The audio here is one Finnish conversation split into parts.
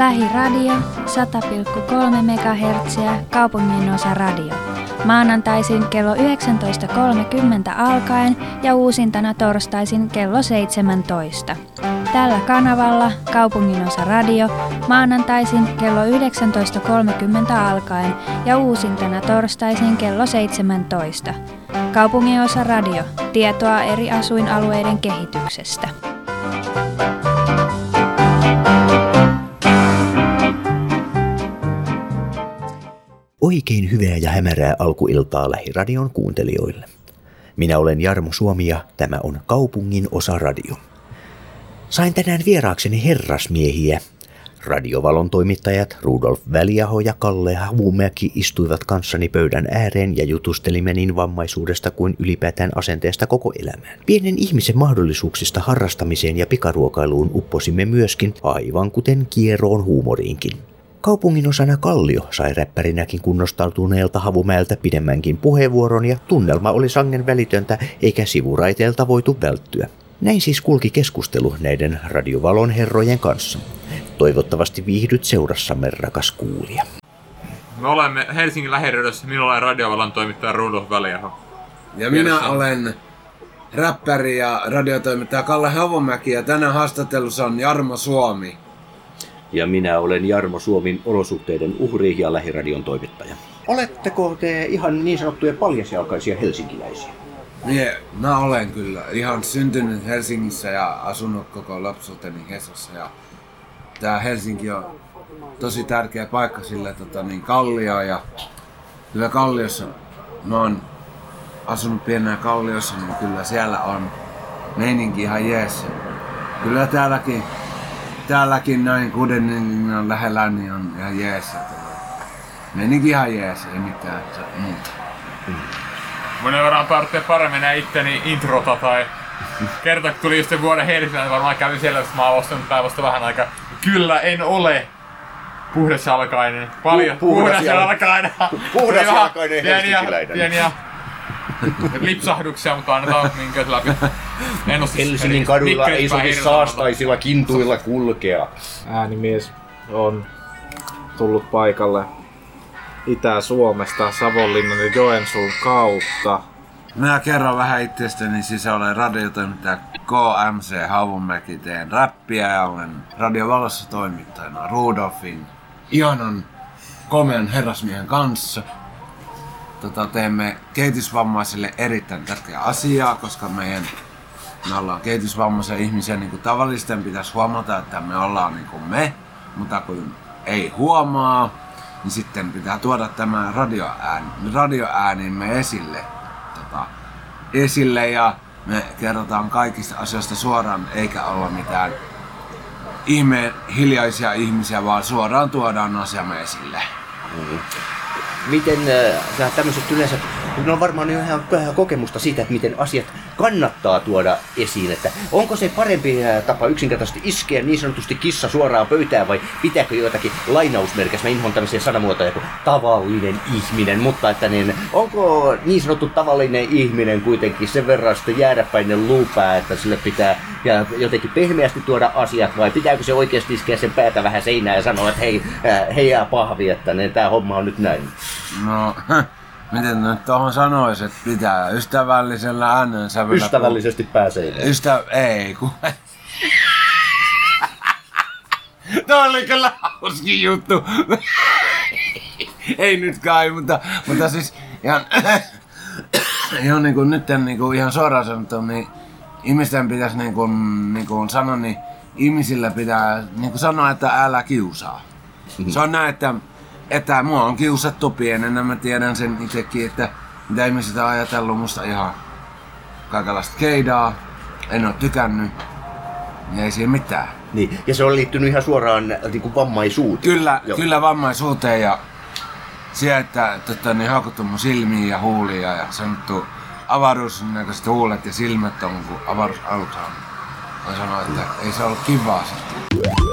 Lähiradio 100,3 MHz kaupungin osa radio. Maanantaisin kello 19.30 alkaen ja uusintana torstaisin kello 17. Tällä kanavalla kaupungin osa radio maanantaisin kello 19.30 alkaen ja uusintana torstaisin kello 17. Kaupungin osa radio. Tietoa eri asuinalueiden kehityksestä. Oikein hyvää ja hämärää alkuiltaa lähiradion kuuntelijoille. Minä olen Jarmo Suomi ja tämä on Kaupungin osa radio. Sain tänään vieraakseni herrasmiehiä. Radiovalon toimittajat Rudolf Väliaho ja Kalle Havumäki istuivat kanssani pöydän ääreen ja jutustelimme niin vammaisuudesta kuin ylipäätään asenteesta koko elämään. Pienen ihmisen mahdollisuuksista harrastamiseen ja pikaruokailuun upposimme myöskin, aivan kuten kieroon huumoriinkin. Kaupungin osana Kallio sai räppärinäkin kunnostautuneelta Havumäeltä pidemmänkin puheenvuoron ja tunnelma oli sangen välitöntä eikä sivuraiteelta voitu välttyä. Näin siis kulki keskustelu näiden radiovalon herrojen kanssa. Toivottavasti viihdyt seurassamme, rakas kuulija. Me olemme Helsingin lähiryhdessä, minulla on radiovalon toimittaja Rudolf Väliaho. Ja minä olen räppäri ja radiotoimittaja Kalle Havomäki ja tänään haastattelussa on Jarmo Suomi. Ja minä olen Jarmo Suomin olosuhteiden uhri ja lähiradion toimittaja. Oletteko te ihan niin sanottuja paljasjalkaisia helsinkiläisiä? Mie, mä olen kyllä ihan syntynyt Helsingissä ja asunut koko lapsuuteni Hesossa. Ja tää Helsinki on tosi tärkeä paikka sille tota, niin Kallio ja kyllä Kalliossa, mä oon asunut pienenä Kalliossa, niin kyllä siellä on meininki ihan jees. Kyllä täälläkin, täälläkin näin Kudenin lähellä niin on ihan jees. Että Meininki ihan jees, ei mitään muuta. Monen verran tarvitsee paremmin nää itteni introta tai kerta kun tuli just vuoden Helsingin, niin varmaan kävin siellä, että mä oon ostanut päivästä vähän aikaa. Kyllä, en ole puhdasjalkainen. Paljon Pu- puhdas- puhdasjalkainen. puhdasjalkainen pieniä, helsinkiläinen. pieniä lipsahduksia, mutta annetaan minkä läpi. En oo siis Helsingin eri- kaduilla ei sovi saastaisilla kintuilla kulkea. äänimies on tullut paikalle Itä-Suomesta, Savonlinnan ja Joensuun kautta. Minä kerron vähän itsestäni, siis olen radiotoimittaja KMC Havunmäki, teen räppiä ja olen radiovalossa toimittajana Rudolfin ihanan komean herrasmiehen kanssa. Tota, teemme kehitysvammaisille erittäin tärkeää asiaa, koska meidän me ollaan kehitysvammaisia ihmisiä, niin kuin tavallisten pitäisi huomata, että me ollaan niin kuin me, mutta kun ei huomaa, niin sitten pitää tuoda tämä radioääni, radioäänimme esille, tota, esille ja me kerrotaan kaikista asioista suoraan, eikä olla mitään ihme hiljaisia ihmisiä, vaan suoraan tuodaan asiamme esille. Miten äh, tämmöiset yleensä, on varmaan jo ihan kokemusta siitä, että miten asiat kannattaa tuoda esiin, että onko se parempi äh, tapa yksinkertaisesti iskeä niin sanotusti kissa suoraan pöytään vai pitääkö jotakin lainausmerkissä, mä inhoan tämmöisiä sanamuotoja kuin tavallinen ihminen, mutta että niin, onko niin sanottu tavallinen ihminen kuitenkin sen verran sitten jäädäpäinen luupää, että sille pitää ja jotenkin pehmeästi tuoda asiat vai pitääkö se oikeasti iskeä sen päätä vähän seinään ja sanoa, että hei, äh, hei jää pahvi, että niin, tämä homma on nyt näin. No, miten nyt tuohon sanois, että pitää ystävällisellä äänen sävyllä Ystävällisesti pääsee. Ystä... Ei, kun... Tuo oli kyllä hauski juttu. Ei nyt kai, mutta, mutta siis ihan, ihan niin kuin nyt niin kuin ihan suoraan sanottu, niin ihmisten pitäisi niin kuin, niin kuin sanoa, niin ihmisillä pitää niin kuin sanoa, että älä kiusaa. Se on näin, että, että mua on kiusattu pienenä, mä tiedän sen itsekin, että mitä ihmiset on ajatellut musta ihan kaikenlaista keidaa, en ole tykännyt, niin ei siinä mitään. Niin, ja se on liittynyt ihan suoraan niin kuin vammaisuuteen. Kyllä, Joo. kyllä vammaisuuteen ja siihen, että tota, niin haukuttu mun silmiin ja huulia ja sanottu avaruusnäköiset huulet ja silmät on kuin avaruusalus on. Mä sanoin, että ei se ollut kivaa sitten.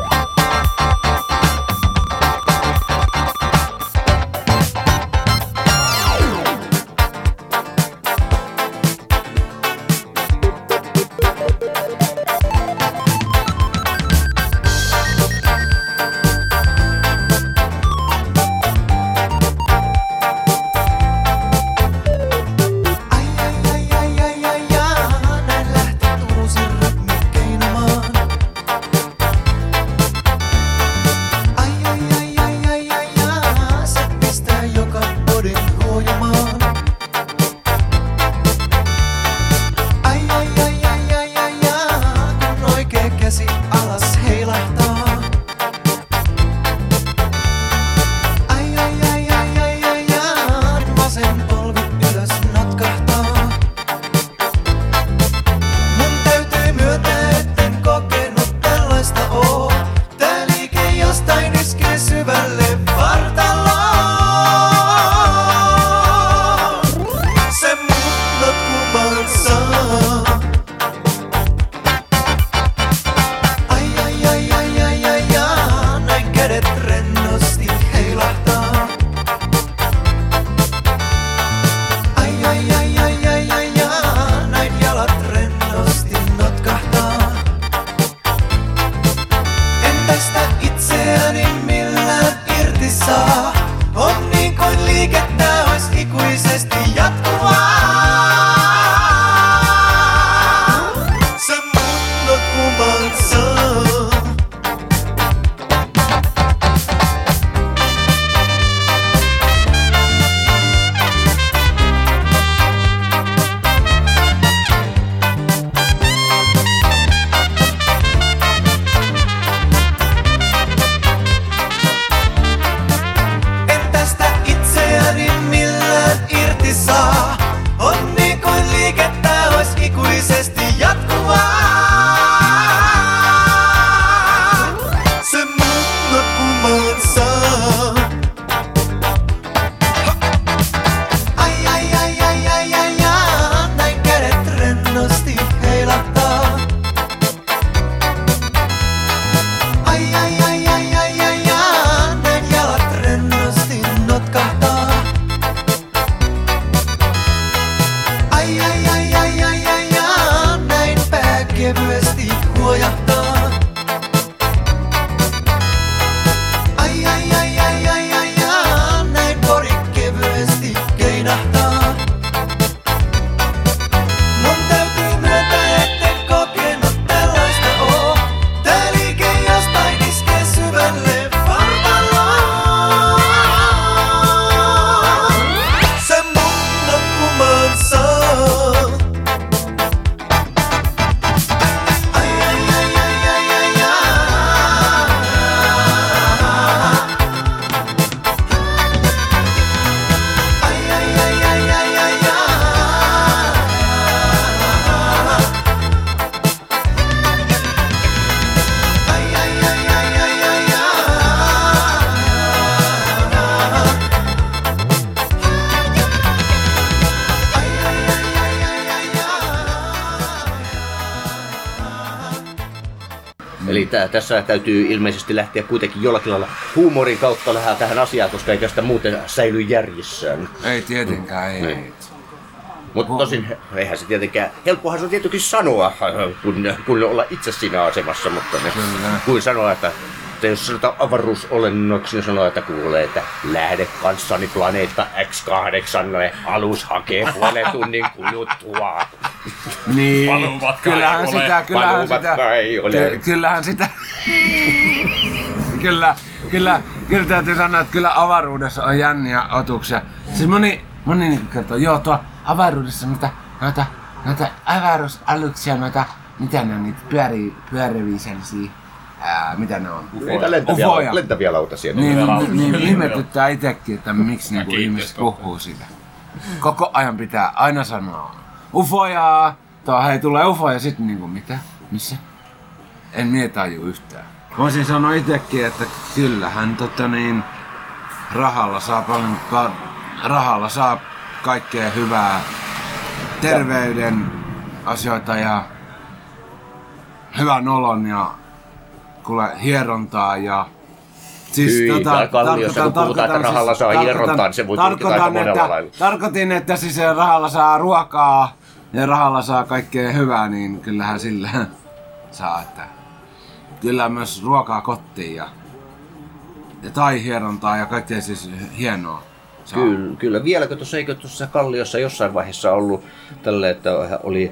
Eli tää, tässä täytyy ilmeisesti lähteä kuitenkin jollakin lailla huumorin kautta lähteä tähän asiaan, koska ei tästä muuten säily järjissään. Ei tietenkään, ei. Niin. Mutta tosin, eihän se tietenkään, helppohan se on tietenkin sanoa, kun, kun olla itse siinä asemassa, mutta ne, kuin sanoa, että että jos sanotaan avaruusolennoksi, niin sanoo, että kuulee, että lähde kanssani planeetta X8, alus hakee puolen tunnin kuluttua. Niin, Paluumatka kyllähän ei ole. sitä, kyllähän Paluumatka sitä, ei ole. ky- kyllähän sitä, kyllä, kyllä, kyllä täytyy sanoa, että kyllä avaruudessa on jänniä otuksia. Siis moni, moni niin kertoo, joo tuo avaruudessa noita, noita, noita avaruusaluksia, noita, mitä ne on, niitä pyörii, pyöriviä sellaisia, ää, mitä ne on? Niitä lentäviä, Ufoja. lentäviä lautasia. Niin, Niitä niin, niin, lauluja. ihmetyttää itsekin, että miksi niinku ihmiset puhuu siitä. Koko ajan pitää aina sanoa ufoja, tuo hei tulee ufo ja sitten niinku mitä? Missä? En mie taju yhtään. Voisin sanoa itsekin, että kyllähän tota niin, rahalla saa paljon, ka- rahalla saa kaikkea hyvää, terveyden asioita ja hyvän olon ja kuule hierontaa ja Siis, Hyi, täällä Kalliossa, kun puhutaan, että rahalla saa hierontaa, niin se voi tulkita aika monella lailla. Tarkoitin, että siis rahalla saa ruokaa ja rahalla saa kaikkea hyvää, niin kyllähän sillä saa, että kyllä myös ruokaa kotiin ja, ja tai hierontaa ja kaikkea siis hienoa. saa. Kyllä, kyllä. Vieläkö tuossa, eikö tuossa Kalliossa jossain vaiheessa ollut tälle, että oli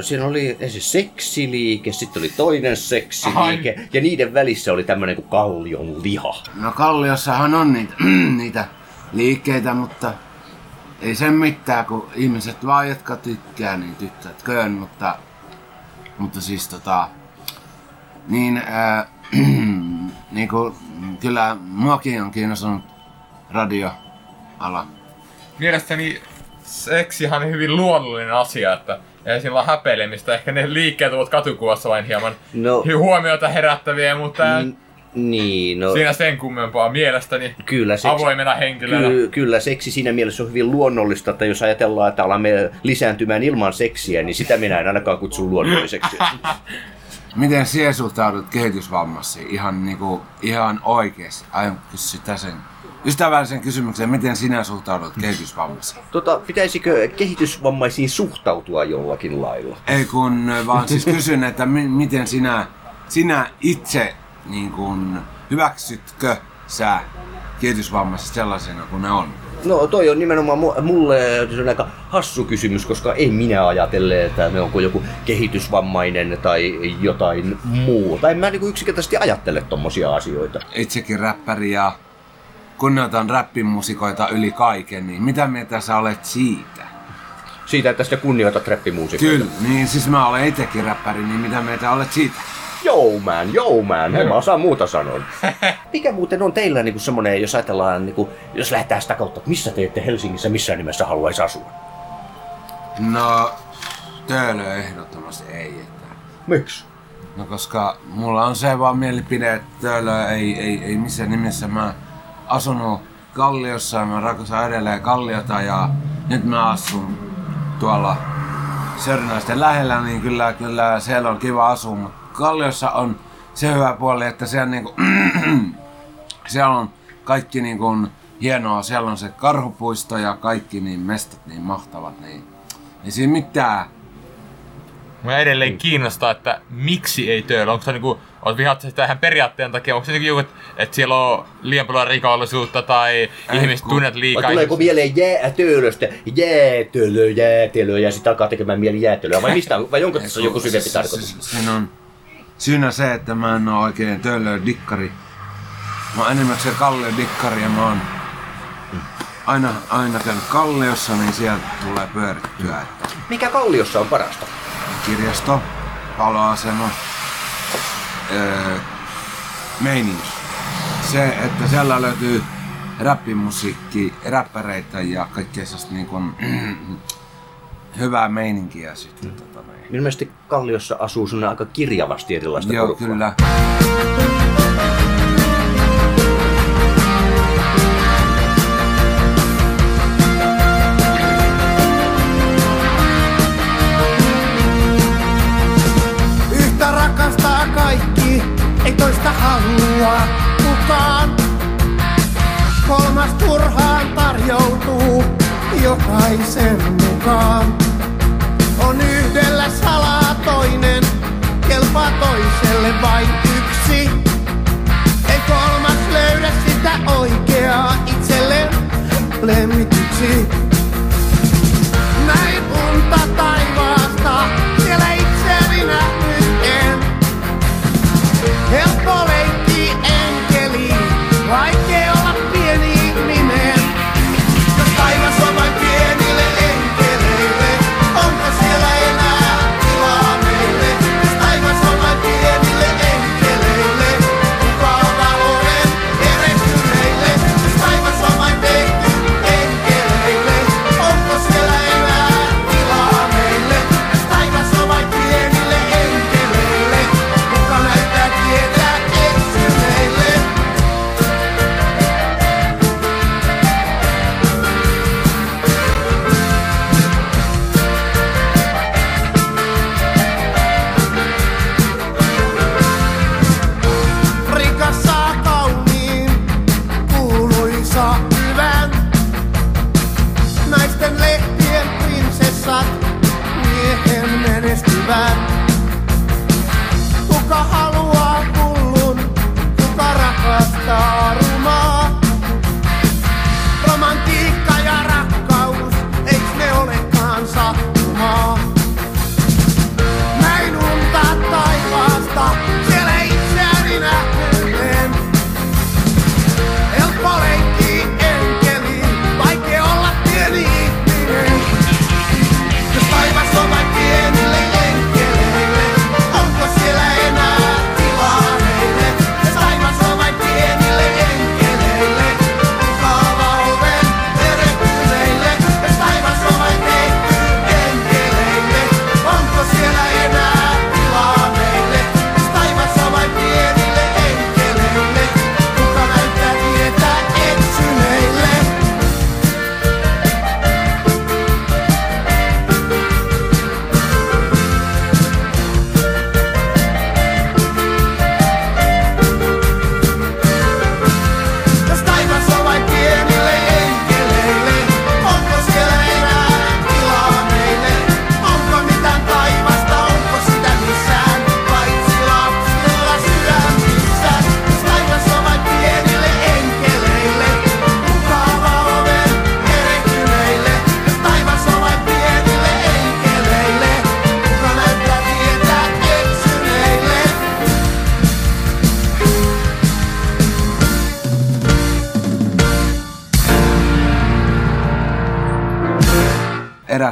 Siinä oli ensin seksiliike, sitten oli toinen seksiliike, ja niiden välissä oli tämmöinen kuin kallion liha. No Kalliossahan on niitä, niitä liikkeitä, mutta ei sen mitään, kun ihmiset vaan, jotka tykkää, niin tykkäätköön, mutta, mutta siis tota, niin, ää, niin kuin, kyllä muakin on kiinnostunut radioala. Mielestäni seksihan on hyvin luonnollinen asia, että ei sillä häpeilemistä. Ehkä ne liikkeet ovat katukuvassa vain hieman No. huomiota herättäviä, mutta N- niin, no siinä sen kummempaa mielestäni kyllä seksi, avoimena henkilönä. ky- kyllä seksi siinä mielessä on hyvin luonnollista, että jos ajatellaan, että alamme lisääntymään ilman seksiä, niin sitä minä en ainakaan kutsu luonnolliseksi. Miten sinä suhtaudut kehitysvammasiin ihan, niinku, ihan oikeasti? Aion kysyä sen ystävällisen kysymyksen, miten sinä suhtaudut kehitysvammasiin? Tota, pitäisikö kehitysvammaisiin suhtautua jollakin lailla? Ei kun vaan siis kysyn, että mi- miten sinä, sinä itse niin kun, hyväksytkö sä kehitysvammaiset sellaisena kuin ne on? No toi on nimenomaan mu- mulle se on aika hassu kysymys, koska en minä ajatelle, että ne onko joku kehitysvammainen tai jotain muuta. En mä niinku yksinkertaisesti ajattele tommosia asioita. Itsekin räppäri ja kunnioitan räppimusikoita yli kaiken, niin mitä mieltä sä olet siitä? Siitä, että sitä kunnioitat räppimuusikoita. Kyllä, niin siis mä olen itsekin räppäri, niin mitä mieltä olet siitä? Joo man, joo man, en mä osaa muuta sanoa. Mikä muuten on teillä niinku semmonen, jos ajatellaan, niinku, jos lähdetään sitä kautta, että missä te ette Helsingissä missään nimessä haluaisi asua? No, töölö ehdottomasti ei. Että. Miksi? No koska mulla on se vaan mielipide, että töölö ei, ei, ei missään nimessä. Mä asunut Kalliossa ja mä rakastan edelleen Kalliota ja nyt mä asun tuolla Sörnäisten lähellä, niin kyllä, kyllä siellä on kiva asua, mutta Kalliossa on se hyvä puoli, että siellä, niinku, siellä on kaikki niinku hienoa. Siellä on se karhupuisto ja kaikki niin mestat niin mahtavat. Niin Ei siinä mitään. Mä edelleen kiinnostaa, että miksi ei töillä. Onko se niinku, oot vihaat sitä ihan periaatteen takia, onko se niinku joku, että, siellä on liian paljon rikollisuutta tai ihmiset kun- tunnet Vai liikaa. tuleeko mieleen jäätölöstä? Jäätölö, jäätelö ja sitten alkaa tekemään mieli jäätelöä. Vai mistä? Vai onko tässä joku syvempi Siis- tarkoitus? siis- Siinä on syynä se, että mä en oo oikein töölöä dikkari. Mä oon enimmäkseen Kallio dikkari ja mä oon aina, aina käynyt Kalliossa, niin sieltä tulee pyörittyä. Että Mikä Kalliossa on parasta? Kirjasto, paloasema, öö, meininki. Se, että siellä löytyy räppimusiikki, räppäreitä ja kaikkea sellaista niin kuin, hyvää meininkiä sitten. Tota, noin. Ilmeisesti Kalliossa asuu sellainen aika kirjavasti erilaista Joo, porukkaa. kyllä. Kolmas turhaan tarjoutuu jokaisen mukaan. On yhdellä salaa toinen, kelpaa toiselle vain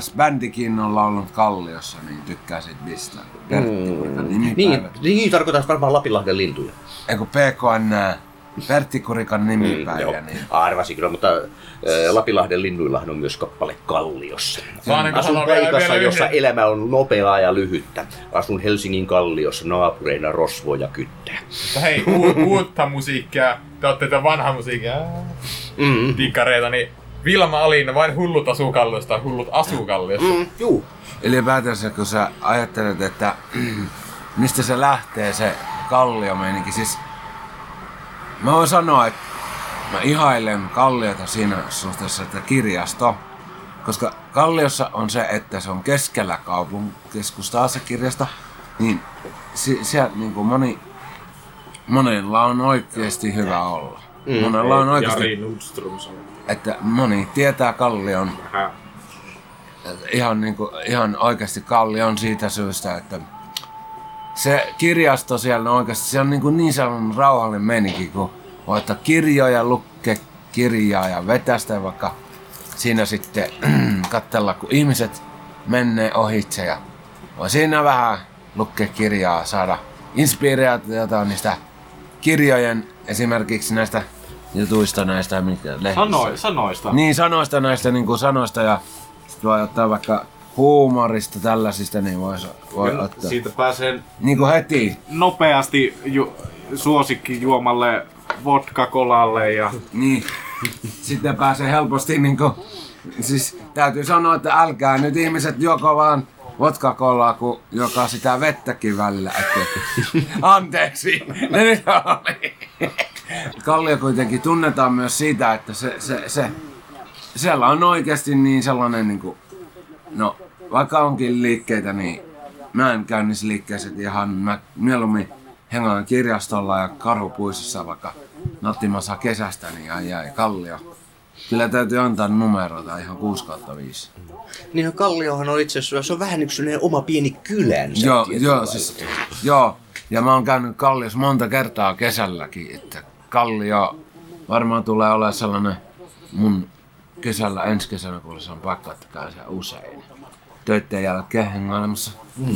Eräs bändikin on laulanut Kalliossa, niin tykkää sit mistä. Pertti Kurikan Niin, nimipäivä. niin tarkoitas varmaan Lapinlahden lintuja. Eiku PKN Pertti Kurikan nimipäivä, Joo, niin arvasin kyllä, mutta ä, Lapinlahden linnuillahan on myös kappale Kalliossa. Niin Asun paikassa, vielä jossa yhden. elämä on nopeaa ja lyhyttä. Asun Helsingin Kalliossa naapureina rosvoja kyttää. Mutta hei, u- uutta musiikkia, te ootte tätä vanhaa musiikkia, Mm. dikkareita, niin Vilma Alina, vain hullut asuu kalliosta, hullut asuu kalliossa. Mm, juu. ylipäätänsä kun sä ajattelet, että mistä se lähtee se kalliomeininki, siis mä voin sanoa, että mä ihailen kalliota siinä suhteessa, että kirjasto koska Kalliossa on se, että se on keskellä kaupunkikeskustaa se kirjasto, niin si- siellä niin kuin moni, monella on oikeasti hyvä olla. Mm, monella on oikeasti, Jari Nordström sanoo. Että moni tietää Kallion. Ihan, niin kuin, ihan oikeasti Kallion siitä syystä, että se kirjasto siellä on oikeasti, se on niin, kuin niin sellainen rauhallinen meininki, kun voi ottaa kirjoja, lukea kirjaa ja vetästä vaikka siinä sitten katsella, kun ihmiset menee ohitse ja voi siinä vähän lukea kirjaa, saada inspiraatiota niistä kirjojen esimerkiksi näistä jutuista näistä mikä, lehdissä. Sanoi, sanoista. Niin sanoista näistä niin kuin sanoista ja sit voi ottaa vaikka huumorista tällaisista, niin vois, voi ottaa. Siitä pääsee Niin kuin heti. nopeasti ju- suosikkijuomalle vodka-kolalle ja Niin. Sitten pääsee helposti niin kuin, siis täytyy sanoa, että älkää nyt ihmiset joko vaan vodka kun joka sitä vettäkin välillä. Että, anteeksi. Nyt oli. Kallio kuitenkin tunnetaan myös siitä, että se, se, se, siellä on oikeasti niin sellainen niin kuin, no vaikka onkin liikkeitä, niin mä en käy niissä liikkeissä, ihan mä mieluummin hengaan kirjastolla ja karhupuistossa vaikka nauttimassa kesästä, niin ai ai, Kallio. Kyllä täytyy antaa numeroita ihan 6 kautta 5. Niin no Kalliohan on itse asiassa, se on vähän yksi oma pieni kylänsä. Joo, joo, siis, joo. Ja mä oon käynyt Kalliossa monta kertaa kesälläkin, että Kallio varmaan tulee olemaan sellainen mun kesällä, ensi kesänä, kun se on pakko, että käyn siellä usein. Töitten jälkeen hengailemassa.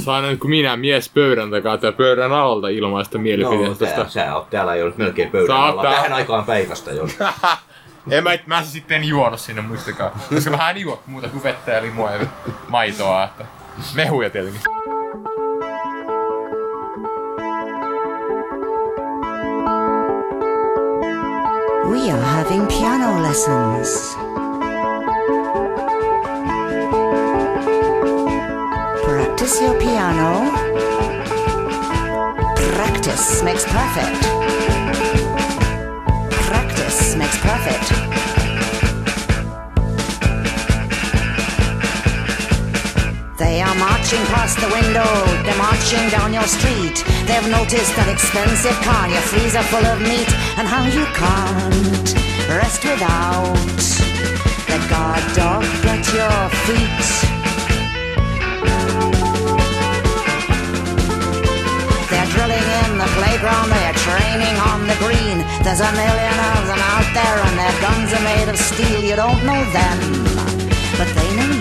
Saan nyt kun minä mies pöydän takaa tai pöydän alta ilmaista No, mielipiteestä. tää, sä oot täällä jo melkein pöydän alla. tää- Tähän aikaan päivästä jo. en mä, mä sitten juonut sinne muistakaan. Koska mä en juo muuta kuin vettä ja limua ja maitoa. Että mehuja tietenkin. We are having piano lessons. Practice your piano. Practice makes perfect. Practice makes perfect. They are marching past the window, they're marching down your street. They've noticed that expensive car, your freezer full of meat, and how you can't rest without the guard dog at your feet. They're drilling in the playground, they're training on the green. There's a million of them out there, and their guns are made of steel. You don't know them, but they know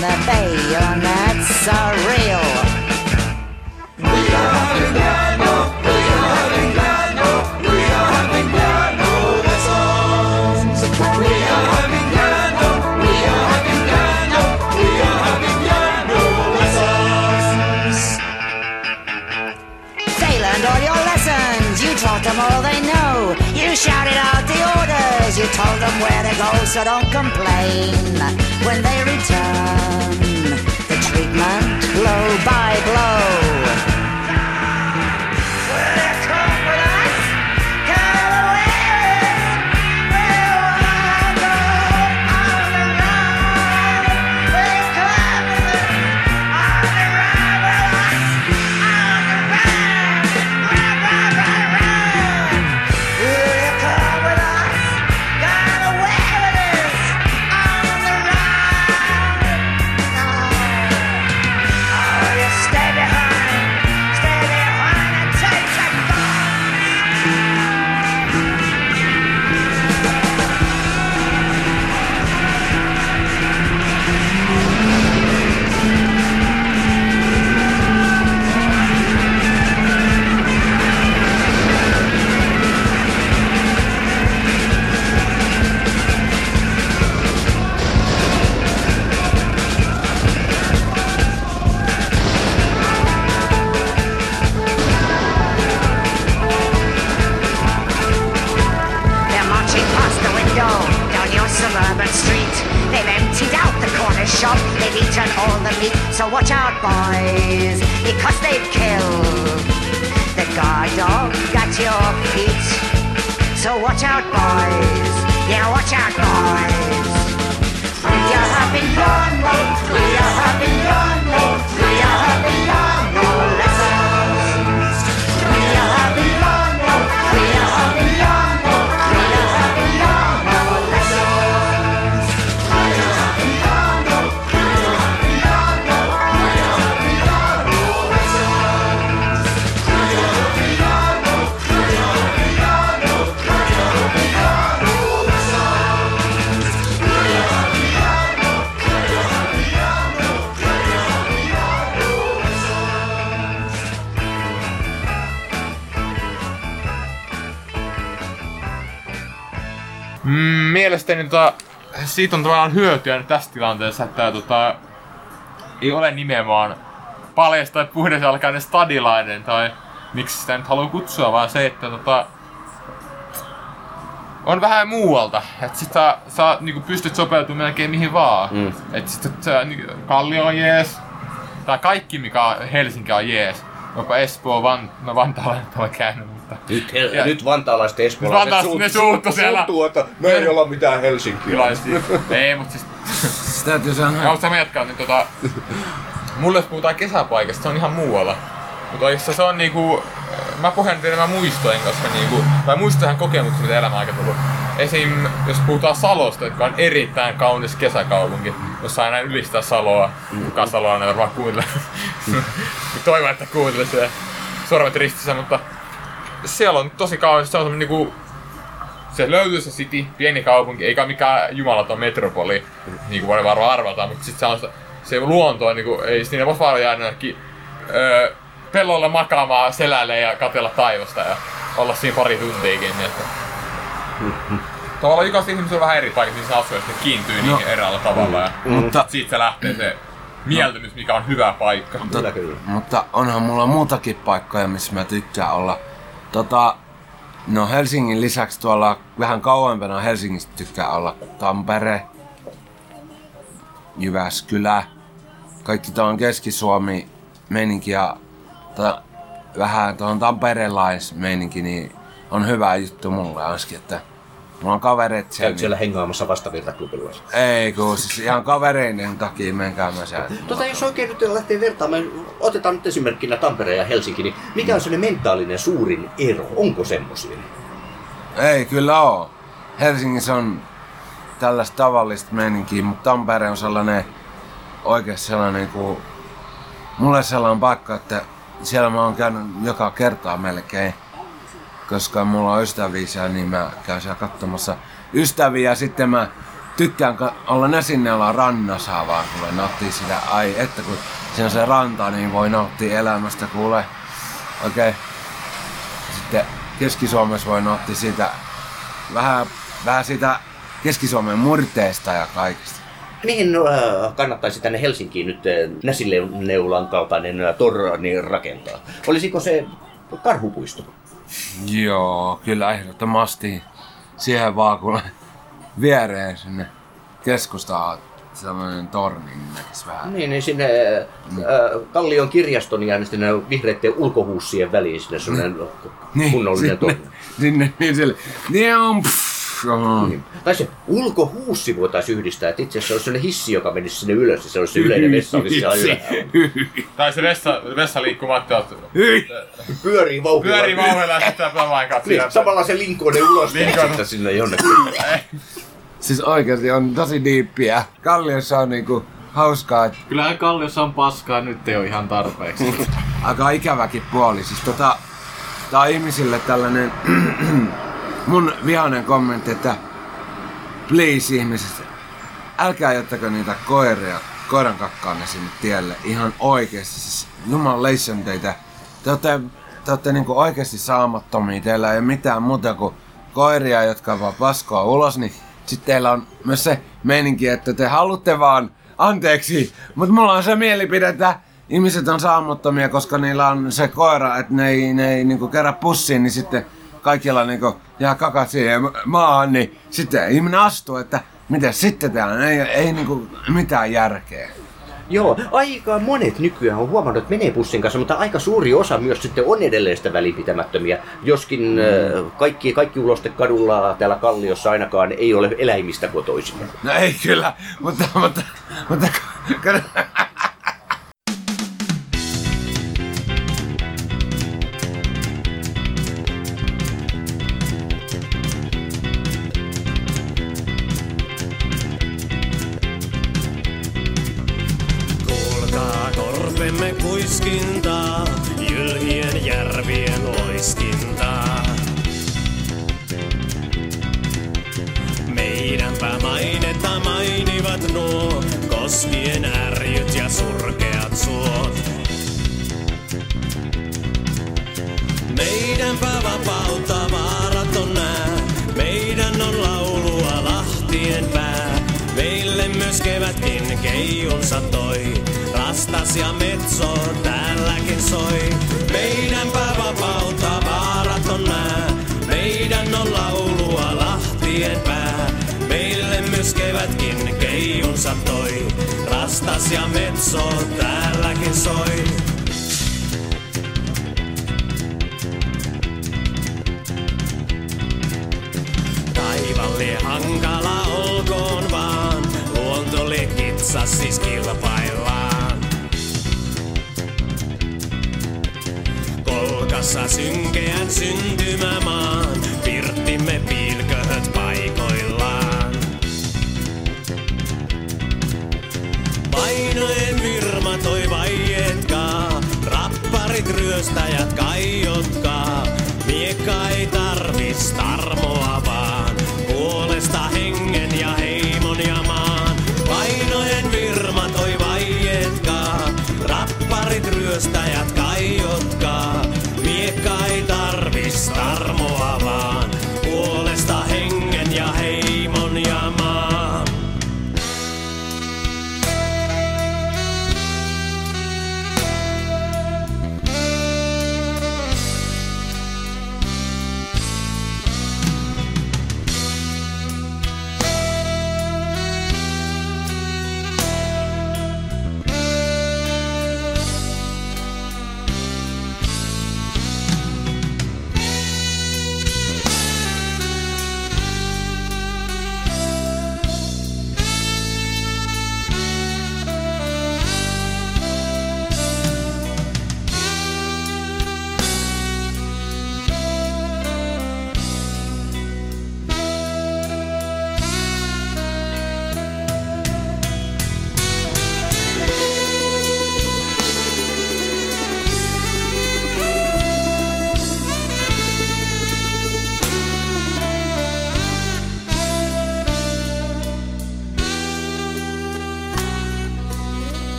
the bay, and that's surreal. We are the told them where to go, so don't complain when they return. The treatment blow by blow. They've emptied out the corner shop, they've eaten all the meat. So watch out, boys, because they've killed the guard dog at your feet. So watch out, boys, yeah, watch out, boys. We are happy young, we are happy young, we are happy Mm, mielestäni tota, siitä on tavallaan hyötyä nyt tässä tilanteessa, että tota, ei ole nimenomaan paljas tai puhdasalkainen stadilainen tai miksi sitä nyt haluaa kutsua, vaan se, että tota, on vähän muualta. Että sit sä, sä niinku pystyt sopeutumaan melkein mihin vaan. Mm. Että sit sä, niinku, Kallio on jees. Tai kaikki mikä on Helsinki on jees. Jopa Espoo, Van, no Vantaalla ole käynyt. Nyt, hel- Ja- nyt vantaalaiset espoolaiset Vantaalaiset, ne suuttu siellä. suuttuu, että me ei olla mitään Helsinkiä. Ei, mutta siis Siis täytyy sanoa, Ja sä jatkaa, niin tota... Mulle jos puhutaan kesäpaikasta, se on ihan muualla. Mutta oikeastaan se on niinku... Mä pohjan nyt enemmän muistojen kanssa niinku... Tai muistojen kokemuksia, mitä elämä aikana tullut. Esim. jos puhutaan Salosta, joka on erittäin kaunis kesäkaupunki, jossa aina ylistää Saloa. Kukaan Saloa ei varmaan kuuntele. Toivon, että kuuntelee se sormet ristissä, mutta... Siellä on tosi kaunis, se on semmonen niinku se löytyy se city, pieni kaupunki, eikä mikään jumalaton metropoli, niin kuin voi varmaan arvata, mutta sitten se on se, se luonto on niinku, ei siinä voi vaan jäädä jonnekin, öö, pellolle makaamaan selälle ja katella taivasta ja olla siinä pari tuntiakin. Niin että... Tavallaan jokaisella ihmisellä on vähän eri paikat, missä asuu, ja kiintyy niihin eräällä tavalla. Ja mutta, siitä se lähtee se mieltymys, mikä on hyvä paikka. Kyllä, kyllä. mutta onhan mulla muutakin paikkoja, missä mä tykkään olla. Tota, no Helsingin lisäksi tuolla vähän kauempana Helsingistä tykkää olla Tampere, Jyväskylä, kaikki tuon Keski-Suomi meininki ja ta, vähän tuon tamperelaismeininki, niin on hyvä juttu mulle ainakin, että mulla on kavereet siellä. Käyt siellä hengaamassa vastavirtaklubilla. Ei kun siis ihan kavereiden takia menkää mä siellä. Tota, jos oikein nyt lähtee vertaamaan, otetaan nyt esimerkkinä Tampere ja Helsinki, niin mikä on sellainen mentaalinen suurin ero? Onko semmosia? Ei kyllä oo. Helsingissä on tällaista tavallista meininkiä, mutta Tampere on sellainen oikeasti sellainen kuin... Mulle sellainen paikka, että siellä mä oon käynyt joka kertaa melkein. Koska mulla on ystäviä niin mä käyn siellä katsomassa ystäviä ja sitten mä tykkään olla Näsinneellä rannassa vaan, kuule nauttii sitä. Ai, että kun siinä on se ranta, niin voi nauttia elämästä, kuule. Okei. Okay. Sitten Keski-Suomessa voi nauttia siitä vähän, vähän siitä Keski-Suomen murteesta ja kaikesta. Mihin äh, kannattaisi tänne Helsinkiin nyt äh, Näsileulan kaltainen äh, torni rakentaa? Olisiko se karhupuisto? Joo, kyllä ehdottomasti. Siihen vaan kun viereen sinne keskustaan sellainen torni, niin näkis vähän. Niin, niin sinne äh, Kallion kirjaston ja sitten vihreiden ulkohuussien väliin sinne sellainen kunnollinen sinne, torni. sinne, niin sille. Niin on, pff, oho. Niin. Tai se ulkohuussi voitaisiin yhdistää, että itse asiassa se olisi sellainen hissi, joka menisi sinne ylös ja se olisi se yleinen vessa olisi siellä ylhäällä. Tai se vessa, vessaliikkumatta, että Hyi. Pyörii vauhdilla. pyörii vauhdilla ja sitten pelaa. Niin, samalla se linkoinen ulos ja Linkoinen. sitten sinne jonnekin. Siis oikeesti on tosi diippiä. Kalliossa on niinku hauskaa, että Kyllähän Kalliossa on paskaa, nyt ei ole ihan tarpeeksi. aika ikäväkin puoli. Siis tota, tää on ihmisille tällainen mun vihainen kommentti, että please ihmiset, älkää jättäkö niitä koiria, koiran kakkaanne sinne tielle. Ihan oikeesti, siis jumalation teitä. Te ootte, te ootte niinku oikeesti saamattomia, teillä ei ole mitään muuta kuin koiria, jotka vaan paskoa ulos, niin sitten teillä on myös se meininki, että te haluatte vaan anteeksi, mutta mulla on se mielipide, että ihmiset on saamattomia, koska niillä on se koira, että ne ei, ne ei niinku kerran pussiin, niin sitten kaikilla niinku jää kakat siihen ma- maahan, niin sitten ihminen astuu, että miten sitten täällä, ei, ei niinku mitään järkeä. Joo, aika monet nykyään on huomannut, että menee bussin kanssa, mutta aika suuri osa myös sitten on edelleen sitä välinpitämättömiä. Joskin mm. kaikki, kaikki ulostekadulla täällä Kalliossa ainakaan ei ole eläimistä kotoisin. No ei kyllä, mutta, mutta, mutta kyllä. Ja metso täälläkin soi. Meidänpä vapautta vaaraton nää, meidän on laulua lahtien pää. Meille myös kevätkin keijunsa toi, rastas ja metso täälläkin synkeän syntymämaan, pirttimme piilköhöt paikoillaan. Painojen virma toi vaietkaa, rapparit ryöstäjät kaiotkaa. Miekka ei tarvis tarmoa vaan, puolesta hengen ja heimon ja maan. Painojen virma toi vaietkaa, rapparit ryöstäjät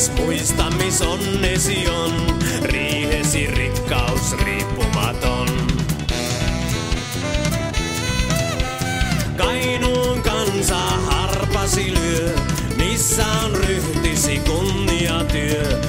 Maamies muista, mis onnesi on, riihesi rikkaus riippumaton. Kainuun kansa harpasi lyö, missä on ryhtisi kunniatyö.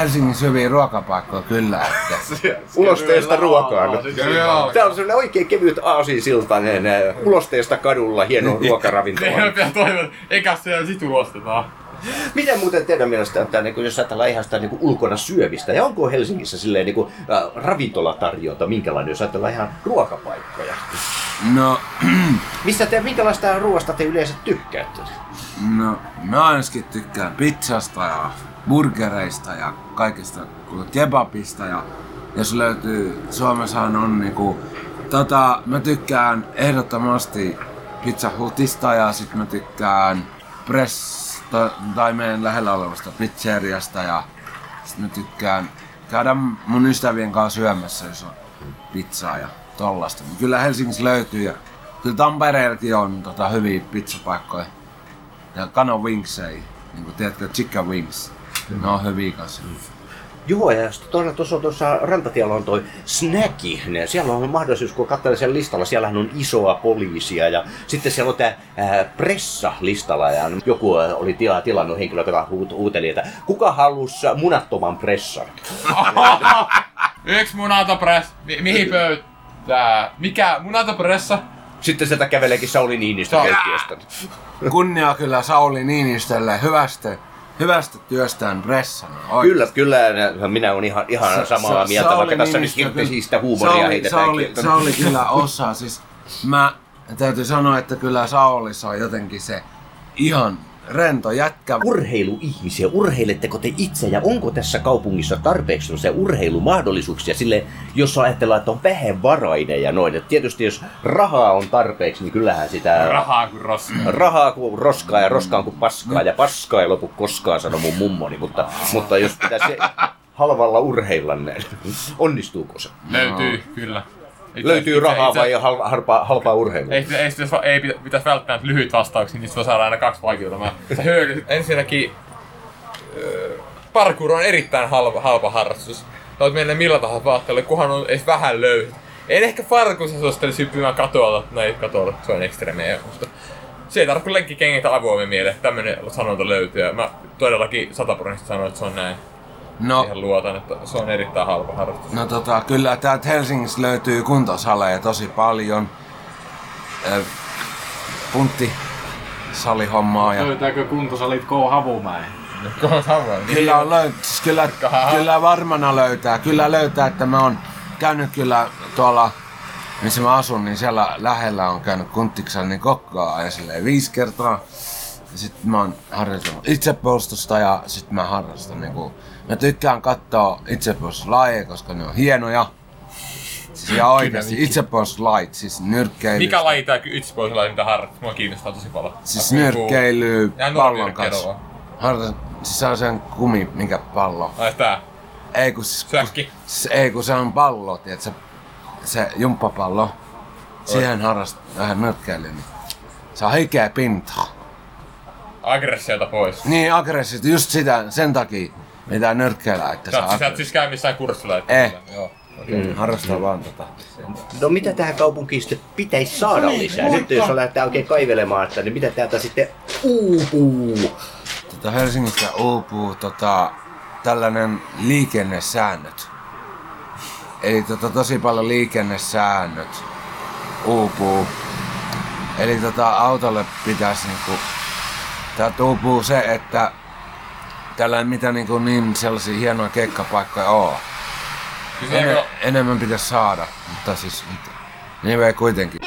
Helsingin hyviä ruokapaikkoja kyllä, että Ulosteesta ruokaan. Joo. Tää on sellainen oikein kevyt aasinsiltainen äh, ulosteesta kadulla hieno ruokaravintola. Pitää toivoa, että eikä siellä sit ulostetaan. Miten muuten teidän mielestä, että niin kuin, jos ajatellaan ihan sitä niin kuin ulkona syömistä, ja onko Helsingissä silleen niin kuin, äh, ravintolatarjonta, minkälainen, jos ajatellaan ihan ruokapaikkoja? No, Mistä te, minkälaista ruoasta te yleensä tykkäätte? no, mä ainakin tykkään pizzasta ja burgereista ja kaikista kebabista ja jos löytyy, Suomessahan on niinku, tota, mä tykkään ehdottomasti pizza hutista ja sit mä tykkään press, tai, meidän lähellä olevasta pizzeriasta ja sit mä tykkään käydä mun ystävien kanssa syömässä, jos on pizzaa ja tollasta. Kyllä Helsingissä löytyy ja kyllä Tampereellakin on tota, hyviä pizzapaikkoja. Ja Kano Wings ei, niin kuin tiedätkö, Chicken Wings. Ne on hyviä kanssa. Joo, ja sitten tuossa, tuossa, tuossa rantatiellä on toi snacki. Ne, siellä on mahdollisuus, kun katselee sen listalla, siellähän on isoa poliisia ja sitten siellä on tämä pressa listalla ja joku oli tila, tilannut henkilö, joka huut, huuteli, että kuka halusi munattoman pressan? Yksi munatopress. Mi- mihin pöytää? Mikä? Munatopressa? Sitten sieltä käveleekin Sauli Niinistö keittiöstä. Kunnia kyllä Sauli Niinistölle hyvästä, hyvästä työstään pressana. Kyllä, kyllä, minä olen ihan, ihan samaa Sa- mieltä, vaikka tässä nyt hirveän kyllä- siistä huumoria Sauli, heitetään Sauli. Sauli kyllä osaa. Siis mä täytyy sanoa, että kyllä Saulissa on jotenkin se ihan rento jätkä. urheiluihmisiä, urheiletteko te itse ja onko tässä kaupungissa tarpeeksi sellaisia urheilumahdollisuuksia sille, jos ajatellaan, että on vähävarainen ja noin. Et tietysti jos rahaa on tarpeeksi, niin kyllähän sitä Rahaa kuin roskaa. rahaa kuin roskaa ja roskaa kuin paskaa ja paskaa ei lopu koskaan, sanoi mun mummoni, mutta, mutta jos pitäisi halvalla urheilla, niin onnistuuko se? Löytyy, kyllä. Itse- Löytyy itse- rahaa itse- vai halpa, halpaa, halpaa urheilua? Ei, ei, ei, ei pitä- pitäisi välttämättä lyhyt vastauksia, niistä voi saada aina kaksi vaikeutta. Mä, ensinnäkin öö, parkour on erittäin halpa, halpa harrastus. Voit mennä millä tahansa vaatteelle, kunhan on edes vähän löyhä. En ehkä parkourissa suosittele hyppimään katolla, näin katolla, se on ekstremeä, mutta se ei tarvitse kuin lenkkikengät avoimen mieleen, tämmönen sanonta löytyy. Ja mä todellakin sataprosenttisesti sanoin, että se on näin. No, Ihan luotan, että se on erittäin halpa harrastus. no tota, kyllä täältä Helsingissä löytyy kuntosaleja tosi paljon. Ö, puntti salihommaa ja Löytääkö kuntosalit K. Havumäen? Kyllä, on löy- siis kyllä, kyllä varmana löytää. Kyllä löytää, että mä oon käynyt kyllä tuolla, missä mä asun, niin siellä lähellä on käynyt kunttiksella niin kokkaa ja silleen viisi kertaa. Ja sit mä oon harjoitellut itsepuolustusta ja sit mä harrastan niinku, mä tykkään katsoa itsepuolustuslajeja, koska ne on hienoja. Siis ihan oikeesti itsepuolustuslait, siis nyrkkeily. Mikä laji tää yksipuolisella mitä harrastus? Mua kiinnostaa tosi paljon. Siis nyrkkeily pallon kanssa. Harrastan, siis se on sen kumi, minkä pallo. Ai tää. Ei kun siis, Säkki. Se, ei kun se on pallo, tiedät, se, se jumppapallo. Siihen harrastaa vähän nyrkkeilyä, niin se on hikeä pintaa. Aggressiota pois. Niin aggressiivista, just sitä, sen takia mitä nyrkkeillä, että Sä, saa oot- sä et siis käy missään kurssilla? että- Eh. Joo. mm. harrastaa vaan tota. No mitä tähän kaupunkiin sitten pitäisi saada lisää? Nyt jos lähdetään oikein kaivelemaan, että niin mitä täältä sitten uupuu? tota Helsingistä uupuu tota, tällainen liikennesäännöt. Eli tota, tosi paljon liikennesäännöt uupuu. Eli tota, autolle pitäisi niinku, täältä uupuu se, että tällä mitä niinku niin sellaisia hienoja keikkapaikkoja oo. Siis En, eikö- enemmän pitäisi saada, mutta siis niin ei kuitenkin.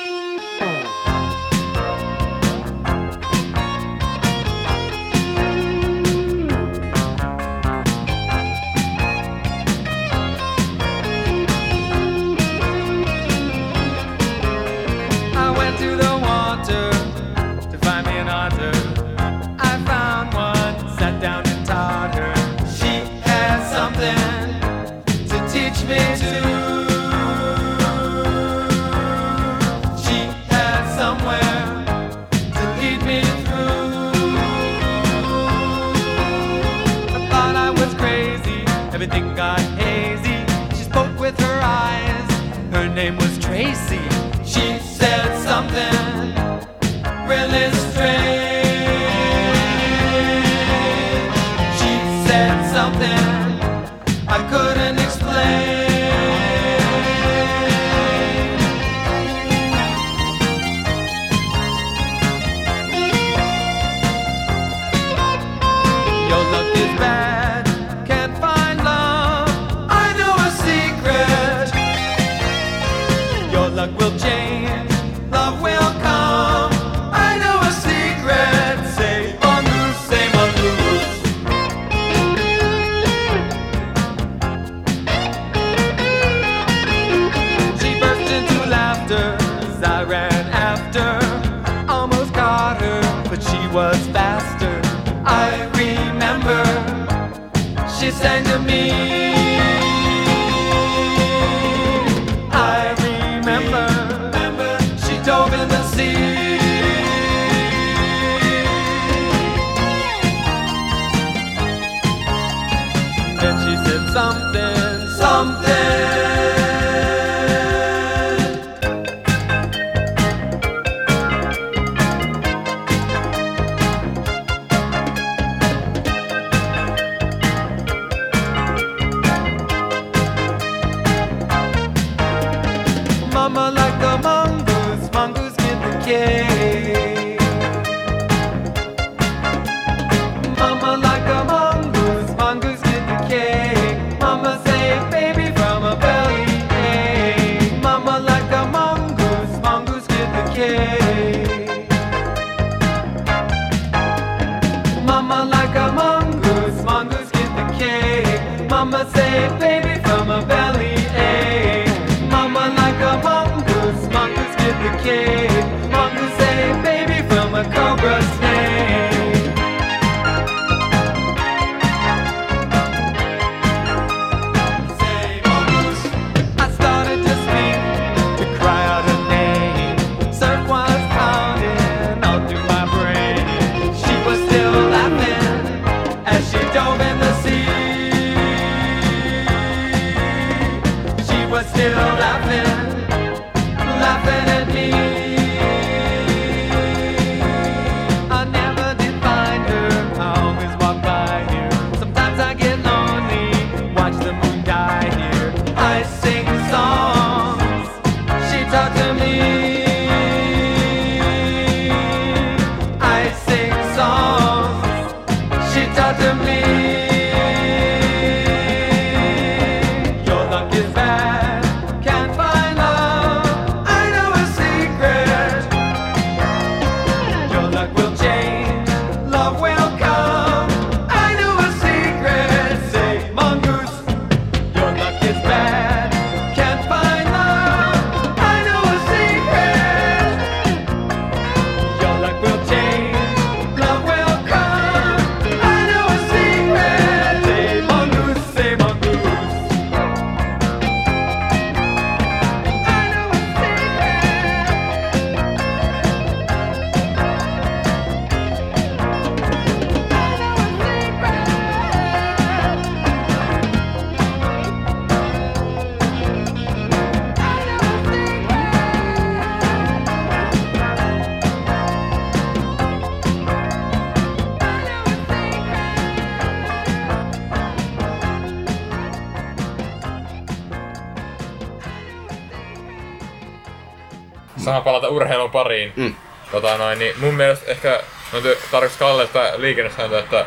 Pariin. Mm. Tota noin, niin mun mielestä ehkä no, tarvitsisi Kallesta liikennesääntöä, että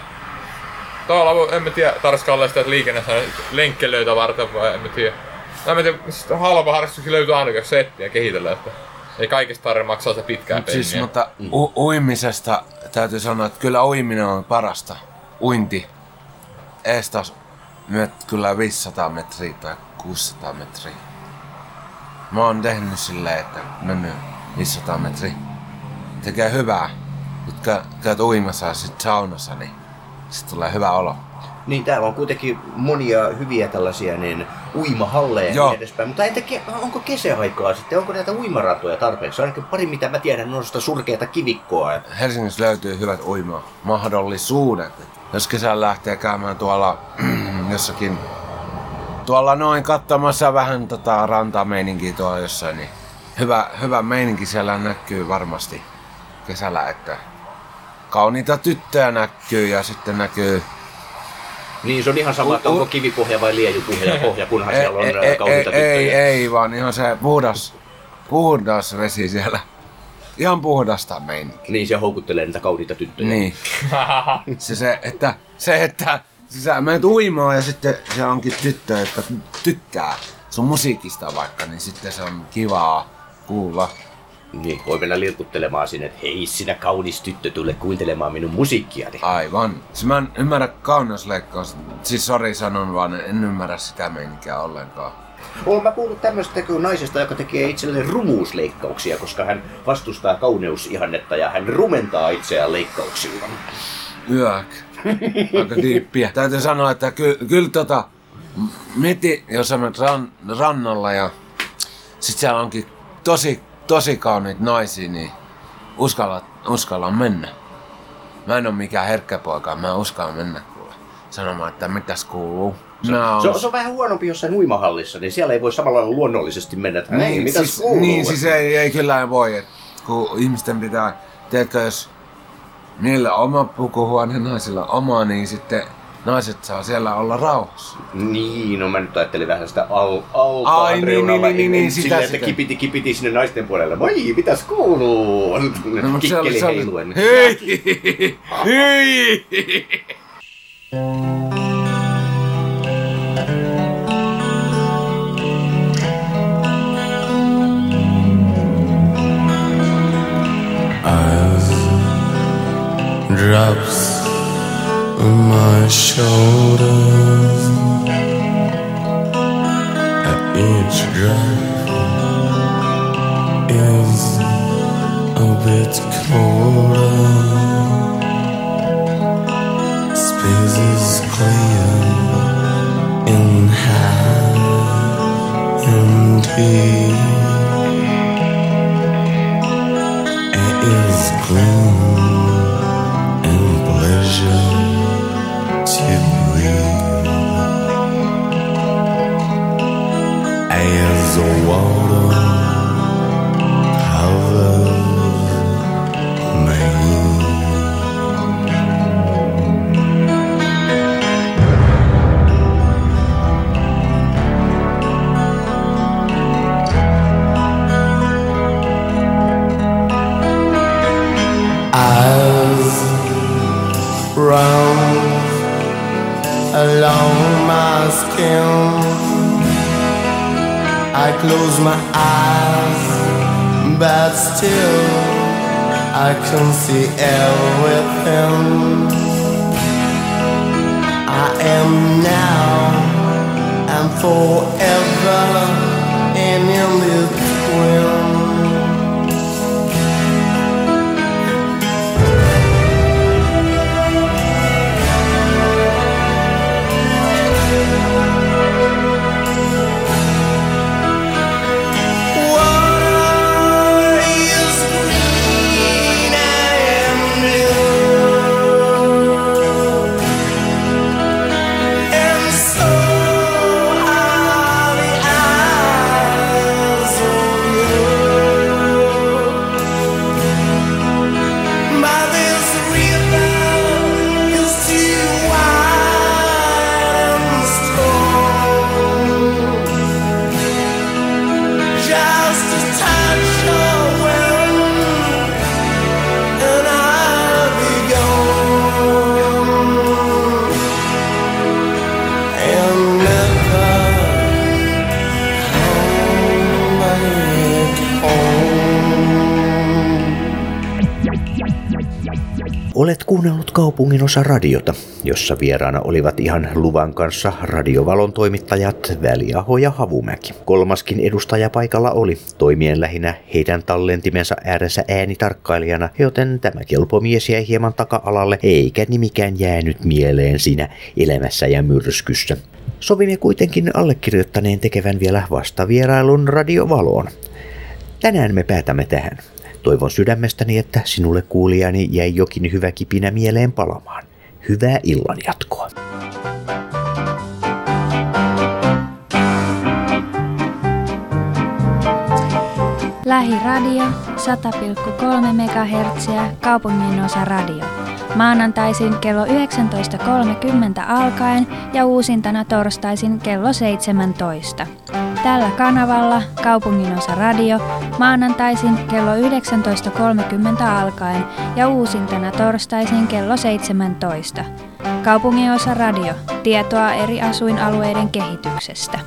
Tuolla en mä tiedä, tarvitsisi Kallesta että liikennesääntöä lenkkelöitä varten vai en mä tiedä. No, en mä tiedä, siis halpa harrastuskin löytyy aina jos settiä kehitellä, että ei kaikista tarvitse maksaa se pitkää Mut siis, mutta u- uimisesta täytyy sanoa, että kyllä uiminen on parasta. Uinti. Eestas myöt kyllä 500 metriä tai 600 metriä. Mä oon tehnyt silleen, että mennyt 500 metriä. Tekee hyvää. Nyt kä- käyt uimassa ja sit saunassa, niin sit tulee hyvä olo. Niin täällä on kuitenkin monia hyviä tällaisia niin uimahalleja ja Joo. niin edespäin. Mutta entä onko kesäaikaa sitten? Onko näitä uimaratoja tarpeeksi? Ainakin pari mitä mä tiedän on sitä surkeata kivikkoa. Helsingissä löytyy hyvät uimamahdollisuudet. Jos kesällä lähtee käymään tuolla jossakin tuolla noin katsomassa vähän tota rantameininkiä tuolla jossain, niin hyvä, hyvä meininki siellä näkyy varmasti kesällä, että kauniita tyttöjä näkyy ja sitten näkyy Niin se on ihan sama, että onko kivipohja vai liejupohja, pohja, kunhan ei, siellä on ei, ei, kauniita ei, ei, tyttöjä. ei, vaan ihan se puhdas, puhdas vesi siellä. Ihan puhdasta meininkiä. Niin se houkuttelee niitä kauniita tyttöjä. Niin. Se, se, että, se, että sä menet uimaan ja sitten se onkin tyttö, jotka tykkää sun musiikista vaikka, niin sitten se on kivaa kuulla. Niin, voi mennä lirkuttelemaan sinne, että hei sinä kaunis tyttö, tule kuuntelemaan minun musiikkiani. Aivan. Siis mä en ymmärrä kauneusleikkaus. Siis sori sanon vaan, en ymmärrä sitä meininkiä ollenkaan. Olen mä kuullut tämmöistä kuin naisesta, joka tekee itselleen rumuusleikkauksia, koska hän vastustaa kauneusihannetta ja hän rumentaa itseään leikkauksilla. yök. Aika diippiä. Täytyy sanoa, että kyllä, kyllä tota, meti, jos sä menet ran, rannalla ja sit siellä onkin tosi, tosi kauniit naisia, niin uskalla, uskalla mennä. Mä en oo mikään herkkä poika, mä uskallan mennä kuule sanomaan, että mitäs kuuluu. Mä Se on, se on vähän huonompi jossain uimahallissa, niin siellä ei voi samalla lailla luonnollisesti mennä, että niin, mitäs siis, kuuluu? niin, siis ei, ei kyllä voi, et, kun ihmisten pitää, tiedätkö, jos niillä oma pukuhuone, naisilla oma, niin sitten naiset saa siellä olla rauhassa. Niin, no mä nyt ajattelin vähän sitä al- altaan Ai, niin, niin, niin, niin, en sitä, silleen, että sitä. kipiti kipiti sinne naisten puolelle. Voi, mitäs kuuluu? No, mutta se oli, Kikkeli se oli, heiluen. hei, hei. drops on my shoulders. At each drop is a bit colder. Space is clear in high and deep It is gloom still I can see everything. I am now and forever and in between. Water Olet kuunnellut kaupungin osa radiota, jossa vieraana olivat ihan luvan kanssa radiovalon toimittajat Väliaho ja Havumäki. Kolmaskin edustaja paikalla oli, toimien lähinnä heidän tallentimensa ääressä äänitarkkailijana, joten tämä kelpomies jäi hieman taka-alalle, eikä nimikään jäänyt mieleen siinä elämässä ja myrskyssä. Sovimme kuitenkin allekirjoittaneen tekevän vielä vastavierailun radiovaloon. Tänään me päätämme tähän. Toivon sydämestäni, että sinulle kuulijani jäi jokin hyvä kipinä mieleen palamaan. Hyvää illan jatkoa. Lähiradio 100,3 MHz kaupungin osa radio. Maanantaisin kello 19.30 alkaen ja uusintana torstaisin kello 17. Tällä kanavalla kaupungin osa radio maanantaisin kello 19.30 alkaen ja uusintana torstaisin kello 17. Kaupungin osa radio. Tietoa eri asuinalueiden kehityksestä.